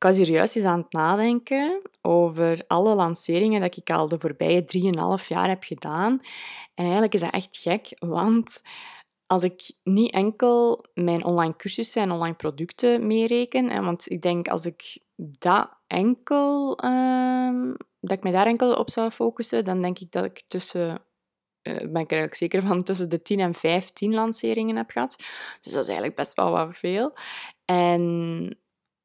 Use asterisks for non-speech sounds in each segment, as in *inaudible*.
ik was hier juist eens aan het nadenken over alle lanceringen dat ik al de voorbije 3,5 jaar heb gedaan. En eigenlijk is dat echt gek, want als ik niet enkel mijn online cursussen en online producten meereken, want ik denk als ik dat enkel, ehm, dat ik me daar enkel op zou focussen, dan denk ik dat ik tussen, uh, ben ik er eigenlijk zeker van, tussen de 10 en 15 lanceringen heb gehad. Dus dat is eigenlijk best wel wat veel. En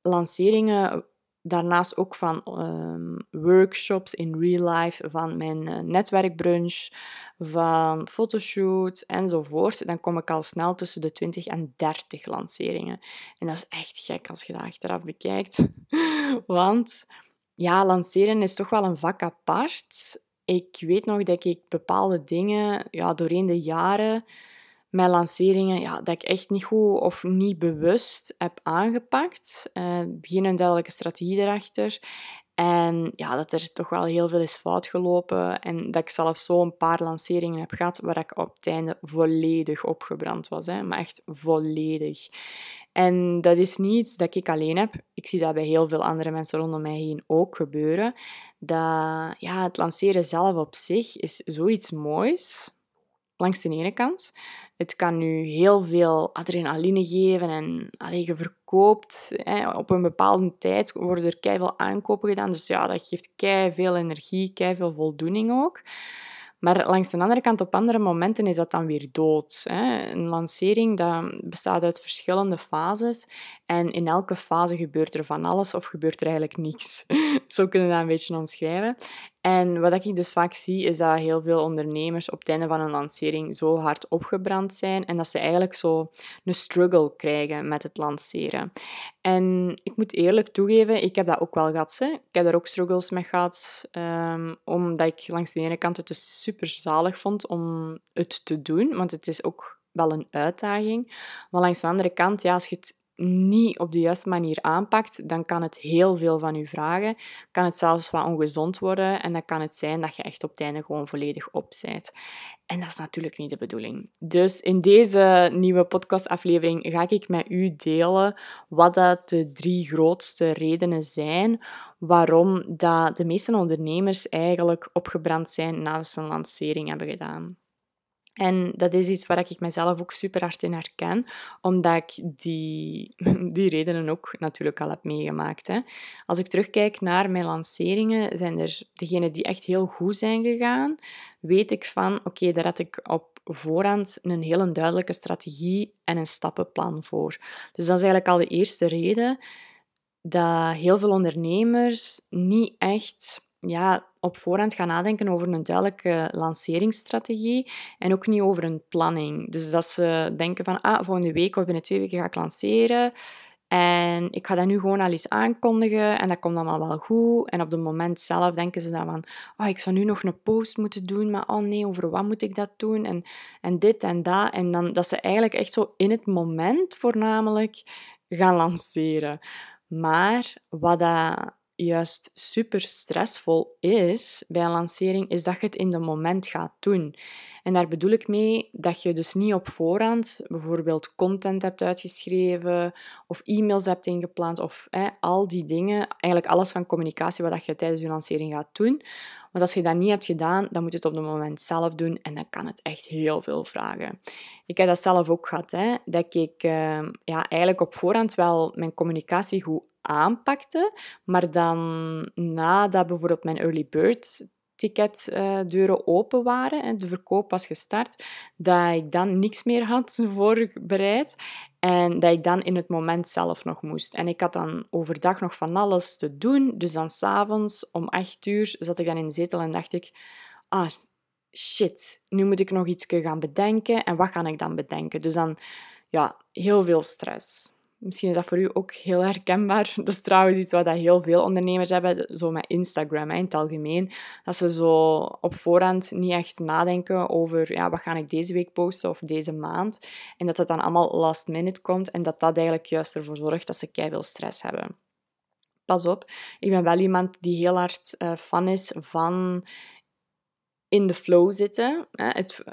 lanceringen daarnaast ook van ehm, workshops in real life, van mijn uh, netwerkbrunch, van fotoshoots enzovoort, dan kom ik al snel tussen de 20 en 30 lanceringen. En dat is echt gek als je dat achteraf bekijkt. *laughs* Want ja, lanceren is toch wel een vak apart. Ik weet nog dat ik bepaalde dingen ja, doorheen de jaren met lanceringen ja, dat ik echt niet goed of niet bewust heb aangepakt. Uh, geen duidelijke strategie erachter. En ja, dat er toch wel heel veel is fout gelopen. En dat ik zelf zo een paar lanceringen heb gehad waar ik op het einde volledig opgebrand was. Hè? Maar echt volledig. En dat is niet iets dat ik alleen heb. Ik zie dat bij heel veel andere mensen rondom mij heen ook gebeuren. Dat ja, het lanceren zelf op zich is zoiets moois. Langs de ene kant. Het kan nu heel veel adrenaline geven en allee, je verkoopt. Hè, op een bepaalde tijd worden er veel aankopen gedaan. Dus ja, dat geeft veel energie, veel voldoening ook. Maar langs de andere kant, op andere momenten is dat dan weer dood. Hè. Een lancering dat bestaat uit verschillende fases. En in elke fase gebeurt er van alles of gebeurt er eigenlijk niks. *laughs* Zo kunnen we dat een beetje omschrijven. En wat ik dus vaak zie, is dat heel veel ondernemers op het einde van een lancering zo hard opgebrand zijn en dat ze eigenlijk zo een struggle krijgen met het lanceren. En ik moet eerlijk toegeven, ik heb dat ook wel gehad. Hè. Ik heb daar ook struggles mee gehad, um, omdat ik langs de ene kant het dus super zalig vond om het te doen, want het is ook wel een uitdaging. Maar langs de andere kant, ja, als je het niet op de juiste manier aanpakt, dan kan het heel veel van je vragen. Kan het zelfs wat ongezond worden en dan kan het zijn dat je echt op het einde gewoon volledig opzijt. En dat is natuurlijk niet de bedoeling. Dus in deze nieuwe podcastaflevering ga ik met u delen wat dat de drie grootste redenen zijn waarom dat de meeste ondernemers eigenlijk opgebrand zijn nadat ze een lancering hebben gedaan. En dat is iets waar ik mezelf ook super hard in herken, omdat ik die, *laughs* die redenen ook natuurlijk al heb meegemaakt. Hè. Als ik terugkijk naar mijn lanceringen, zijn er degenen die echt heel goed zijn gegaan, weet ik van, oké, daar had ik op voorhand een heel duidelijke strategie en een stappenplan voor. Dus dat is eigenlijk al de eerste reden dat heel veel ondernemers niet echt ja, op voorhand gaan nadenken over een duidelijke lanceringsstrategie en ook niet over een planning. Dus dat ze denken van, ah, volgende week of binnen twee weken ga ik lanceren en ik ga dat nu gewoon al eens aankondigen en dat komt allemaal wel goed. En op het moment zelf denken ze dan van, oh, ik zou nu nog een post moeten doen, maar oh nee, over wat moet ik dat doen? En, en dit en dat. En dan dat ze eigenlijk echt zo in het moment voornamelijk gaan lanceren. Maar wat dat juist super stressvol is bij een lancering, is dat je het in de moment gaat doen. En daar bedoel ik mee dat je dus niet op voorhand bijvoorbeeld content hebt uitgeschreven of e-mails hebt ingepland of al die dingen, eigenlijk alles van communicatie wat je tijdens je lancering gaat doen. Want als je dat niet hebt gedaan, dan moet je het op het moment zelf doen en dan kan het echt heel veel vragen. Ik heb dat zelf ook gehad, hè, dat ik uh, ja, eigenlijk op voorhand wel mijn communicatie goed aanpakte, maar dan nadat bijvoorbeeld mijn early bird ticketdeuren open waren en de verkoop was gestart, dat ik dan niks meer had *laughs* voorbereid en dat ik dan in het moment zelf nog moest. En ik had dan overdag nog van alles te doen, dus dan s'avonds om acht uur zat ik dan in de zetel en dacht ik, ah, shit, nu moet ik nog iets gaan bedenken en wat ga ik dan bedenken? Dus dan, ja, heel veel stress. Misschien is dat voor u ook heel herkenbaar. *laughs* Dat is trouwens iets wat heel veel ondernemers hebben, zo met Instagram in het algemeen. Dat ze zo op voorhand niet echt nadenken over ja, wat ga ik deze week posten of deze maand. En dat het dan allemaal last minute komt en dat dat eigenlijk juist ervoor zorgt dat ze veel stress hebben. Pas op, ik ben wel iemand die heel hard uh, fan is van in de flow zitten. Hè, het,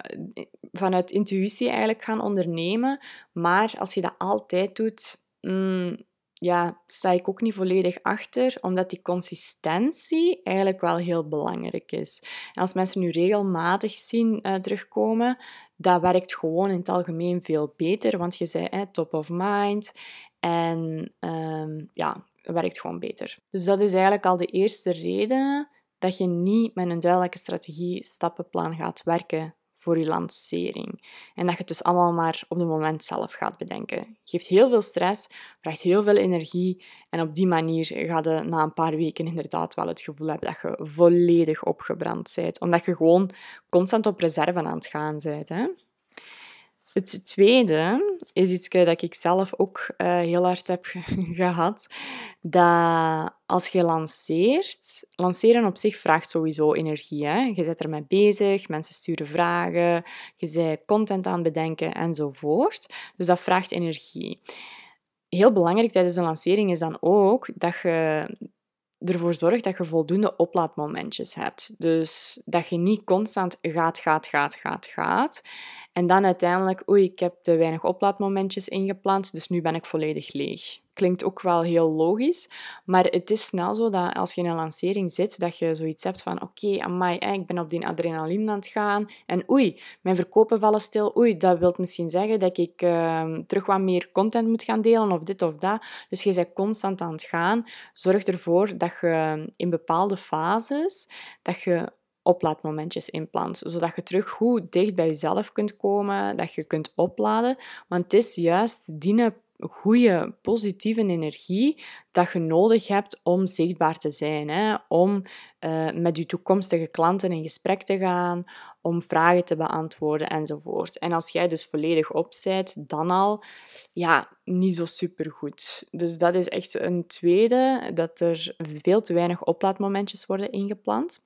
vanuit intuïtie eigenlijk gaan ondernemen. Maar als je dat altijd doet, mm, ja, sta ik ook niet volledig achter, omdat die consistentie eigenlijk wel heel belangrijk is. En als mensen nu regelmatig zien uh, terugkomen, dat werkt gewoon in het algemeen veel beter, want je zei top of mind en um, ja, werkt gewoon beter. Dus dat is eigenlijk al de eerste reden dat je niet met een duidelijke strategie stappenplan gaat werken voor je lancering. En dat je het dus allemaal maar op het moment zelf gaat bedenken. Geeft heel veel stress, vraagt heel veel energie en op die manier ga je na een paar weken inderdaad wel het gevoel hebben dat je volledig opgebrand bent. Omdat je gewoon constant op reserve aan het gaan bent. Hè? Het tweede is iets dat ik zelf ook uh, heel hard heb *laughs* gehad. Dat als je lanceert, lanceren op zich vraagt sowieso energie. Hè? Je zit ermee bezig, mensen sturen vragen, je bent content aan bedenken enzovoort. Dus dat vraagt energie. Heel belangrijk tijdens de lancering is dan ook dat je ervoor zorgt dat je voldoende oplaadmomentjes hebt. Dus dat je niet constant gaat, gaat, gaat, gaat, gaat. En dan uiteindelijk, oei, ik heb te weinig oplaadmomentjes ingepland, dus nu ben ik volledig leeg. Klinkt ook wel heel logisch, maar het is snel zo dat als je in een lancering zit, dat je zoiets hebt van, oké, ik ben op die adrenaline aan het gaan en oei, mijn verkopen vallen stil. Oei, dat wil misschien zeggen dat ik uh, terug wat meer content moet gaan delen of dit of dat. Dus je bent constant aan het gaan. Zorg ervoor dat je in bepaalde fases, dat je oplaadmomentjes inplant, zodat je terug goed dicht bij jezelf kunt komen, dat je kunt opladen. Want het is juist die goede, positieve energie dat je nodig hebt om zichtbaar te zijn, hè? om uh, met je toekomstige klanten in gesprek te gaan, om vragen te beantwoorden enzovoort. En als jij dus volledig op dan al, ja, niet zo supergoed. Dus dat is echt een tweede, dat er veel te weinig oplaadmomentjes worden ingepland.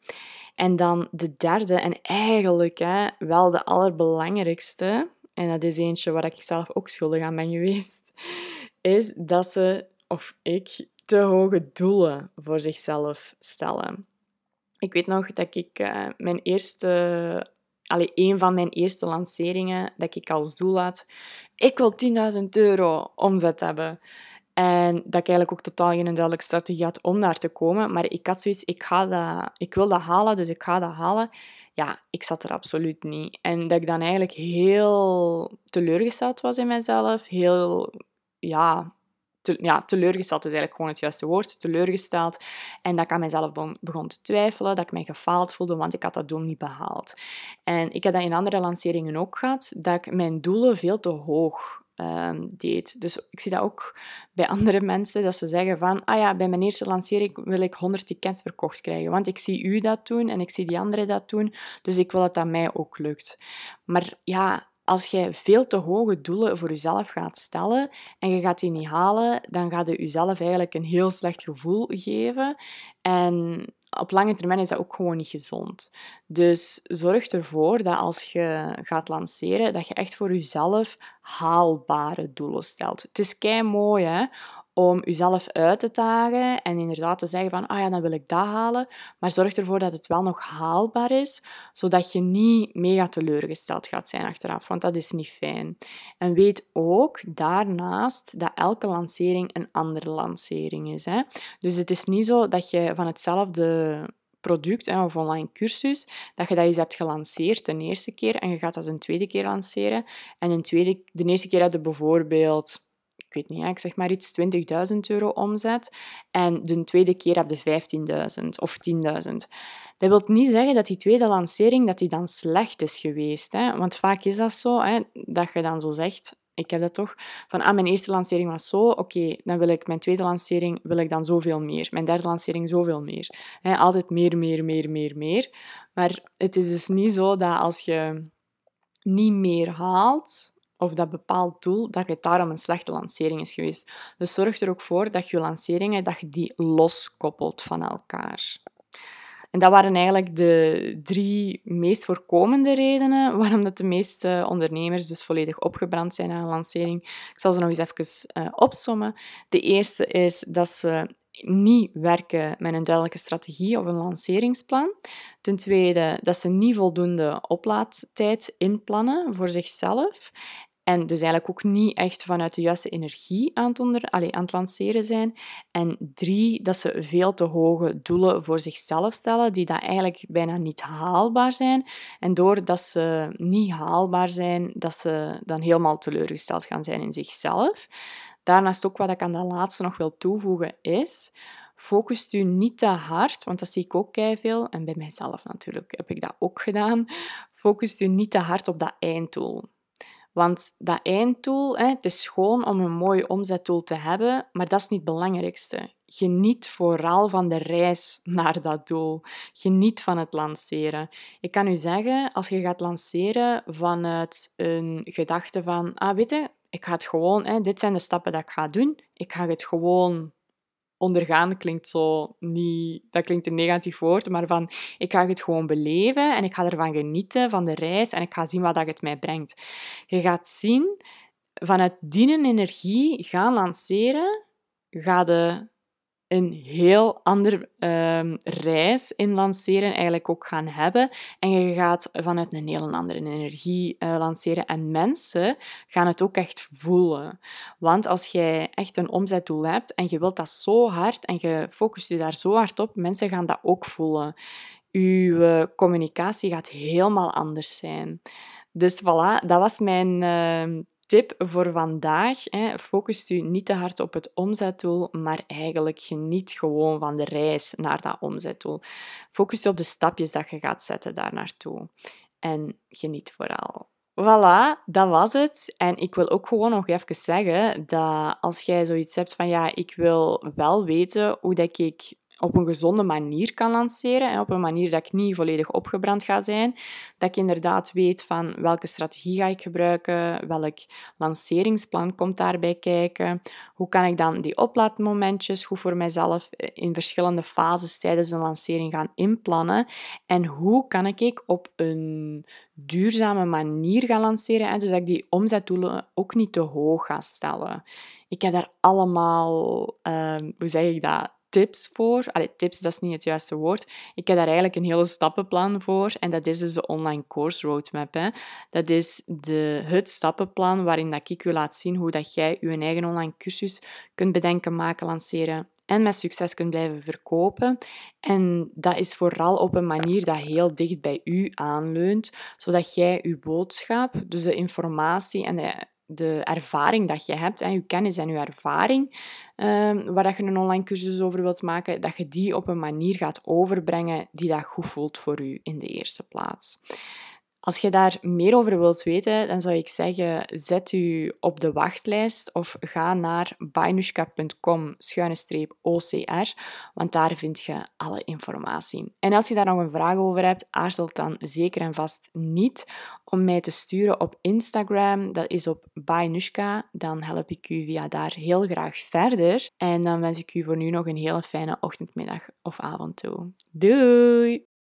En dan de derde, en eigenlijk hè, wel de allerbelangrijkste, en dat is eentje waar ik zelf ook schuldig aan ben geweest, *laughs* is dat ze, of ik, te hoge doelen voor zichzelf stellen. Ik weet nog dat ik uh, mijn eerste, allee, een van mijn eerste lanceringen, dat ik als doel had, ik wil 10.000 euro omzet hebben. En dat ik eigenlijk ook totaal geen duidelijke strategie had om daar te komen. Maar ik had zoiets, ik, ga dat, ik wil dat halen, dus ik ga dat halen. Ja, ik zat er absoluut niet. En dat ik dan eigenlijk heel teleurgesteld was in mezelf. Heel, ja, ja, teleurgesteld is eigenlijk gewoon het juiste woord. Teleurgesteld. En dat ik aan mezelf begon te twijfelen. Dat ik mij gefaald voelde, want ik had dat doel niet behaald. En ik heb dat in andere lanceringen ook gehad. Dat ik mijn doelen veel te hoog um, deed. Dus ik zie dat ook bij andere mensen, dat ze zeggen van, ah ja, bij mijn eerste lancering wil ik 100 tickets verkocht krijgen, want ik zie u dat doen en ik zie die anderen dat doen, dus ik wil dat dat mij ook lukt. Maar ja, als je veel te hoge doelen voor jezelf gaat stellen en je gaat die niet halen, dan gaat je jezelf eigenlijk een heel slecht gevoel geven. En op lange termijn is dat ook gewoon niet gezond. Dus zorg ervoor dat als je gaat lanceren, dat je echt voor jezelf haalbare doelen stelt. Het is kei mooi hè, om jezelf uit te dagen en inderdaad te zeggen van, ah ja, dan wil ik dat halen. Maar zorg ervoor dat het wel nog haalbaar is, zodat je niet mega teleurgesteld gaat zijn achteraf, want dat is niet fijn. En weet ook daarnaast dat elke lancering een andere lancering is. Hè? Dus het is niet zo dat je van hetzelfde product of online cursus, dat je dat eens hebt gelanceerd de eerste keer en je gaat dat een tweede keer lanceren. En een tweede, de eerste keer had je bijvoorbeeld weet niet, ik zeg maar iets, 20.000 euro omzet. En de tweede keer heb je 15.000 of 10.000. Dat wil niet zeggen dat die tweede lancering dat die dan slecht is geweest. Hè? Want vaak is dat zo, hè, dat je dan zo zegt, ik heb dat toch, van ah, mijn eerste lancering was zo, oké, dan wil ik mijn tweede lancering wil ik dan zoveel meer. Mijn derde lancering zoveel meer. Hè, altijd meer, meer, meer, meer, meer. Maar het is dus niet zo dat als je niet meer haalt, of dat bepaald doel, dat het daarom een slechte lancering is geweest. Dus zorg er ook voor dat je lanceringen dat je die loskoppelt van elkaar. En dat waren eigenlijk de drie meest voorkomende redenen waarom dat de meeste ondernemers dus volledig opgebrand zijn aan een lancering. Ik zal ze nog eens even uh, opsommen. De eerste is dat ze niet werken met een duidelijke strategie of een lanceringsplan. Ten tweede, dat ze niet voldoende oplaadtijd inplannen voor zichzelf. En dus eigenlijk ook niet echt vanuit de juiste energie aan het, allez, aan het lanceren zijn. En drie, dat ze veel te hoge doelen voor zichzelf stellen, die dat eigenlijk bijna niet haalbaar zijn. En doordat ze niet haalbaar zijn, dat ze dan helemaal teleurgesteld gaan zijn in zichzelf. Daarnaast ook wat ik aan dat laatste nog wil toevoegen is, focust u niet te hard, want dat zie ik ook veel en bij mijzelf natuurlijk heb ik dat ook gedaan. Focust u niet te hard op dat einddoel. Want dat einddoel, het is schoon om een mooi omzetdoel te hebben, maar dat is niet het belangrijkste. Geniet vooral van de reis naar dat doel. Geniet van het lanceren. Ik kan u zeggen, als je gaat lanceren vanuit een gedachte van, ah weet ik ga het gewoon, hè, dit zijn de stappen dat ik ga doen. Ik ga het gewoon ondergaan klinkt zo niet, dat klinkt een negatief woord, maar van ik ga het gewoon beleven en ik ga ervan genieten van de reis en ik ga zien wat dat het mij brengt. Je gaat zien, vanuit die energie gaan lanceren, ga de een heel andere ehm, reis in lanceren eigenlijk ook gaan hebben. En je gaat vanuit een heel andere energie uh, lanceren. En mensen gaan het ook echt voelen. Want als jij echt een omzetdoel hebt en je wilt dat zo hard en je focust je daar zo hard op, mensen gaan dat ook voelen. Uw communicatie gaat helemaal anders zijn. Dus voilà, dat was mijn uh, tip voor vandaag. Hè. Focus u niet te hard op het omzetdoel, maar eigenlijk geniet gewoon van de reis naar dat omzetdoel. Focus je op de stapjes dat je gaat zetten daar naartoe. En geniet vooral. Voilà, dat was het. En ik wil ook gewoon nog even zeggen dat als jij zoiets hebt van ja, ik wil wel weten hoe dat ik op een gezonde manier kan lanceren. En op een manier dat ik niet volledig opgebrand ga zijn. Dat ik inderdaad weet van welke strategie ga ik gebruiken, welk lanceringsplan komt daarbij kijken. Hoe kan ik dan die oplaadmomentjes goed voor mijzelf in verschillende fases tijdens de lancering gaan inplannen. En hoe kan ik op een duurzame manier gaan lanceren. En dus dat ik die omzetdoelen ook niet te hoog ga stellen. Ik heb daar allemaal, ehm, hoe zeg ik dat, tips voor. Allee, tips, dat is niet het juiste woord. Ik heb daar eigenlijk een hele stappenplan voor. En dat is dus de online course roadmap. Hè. Dat is de, het stappenplan waarin dat ik u laat zien hoe dat jij je eigen online cursus kunt bedenken, maken, lanceren en met succes kunt blijven verkopen. En dat is vooral op een manier dat heel dicht bij u aanleunt, zodat jij uw boodschap, dus de informatie en de de ervaring dat je hebt, en je kennis en je ervaring, um, waar dat je een online cursus over wilt maken, dat je die op een manier gaat overbrengen die dat goed voelt voor u in de eerste plaats. Als je daar meer over wilt weten, dan zou ik zeggen, zet u op de wachtlijst of ga naar bainushka.com-ocr, want daar vind je alle informatie. En als je daar nog een vraag over hebt, aarzel dan zeker en vast niet om mij te sturen op Instagram. Dat is op bainushka. Dan help ik u via daar heel graag verder. En dan wens ik u voor nu nog een hele fijne ochtend, middag of avond toe. Doei!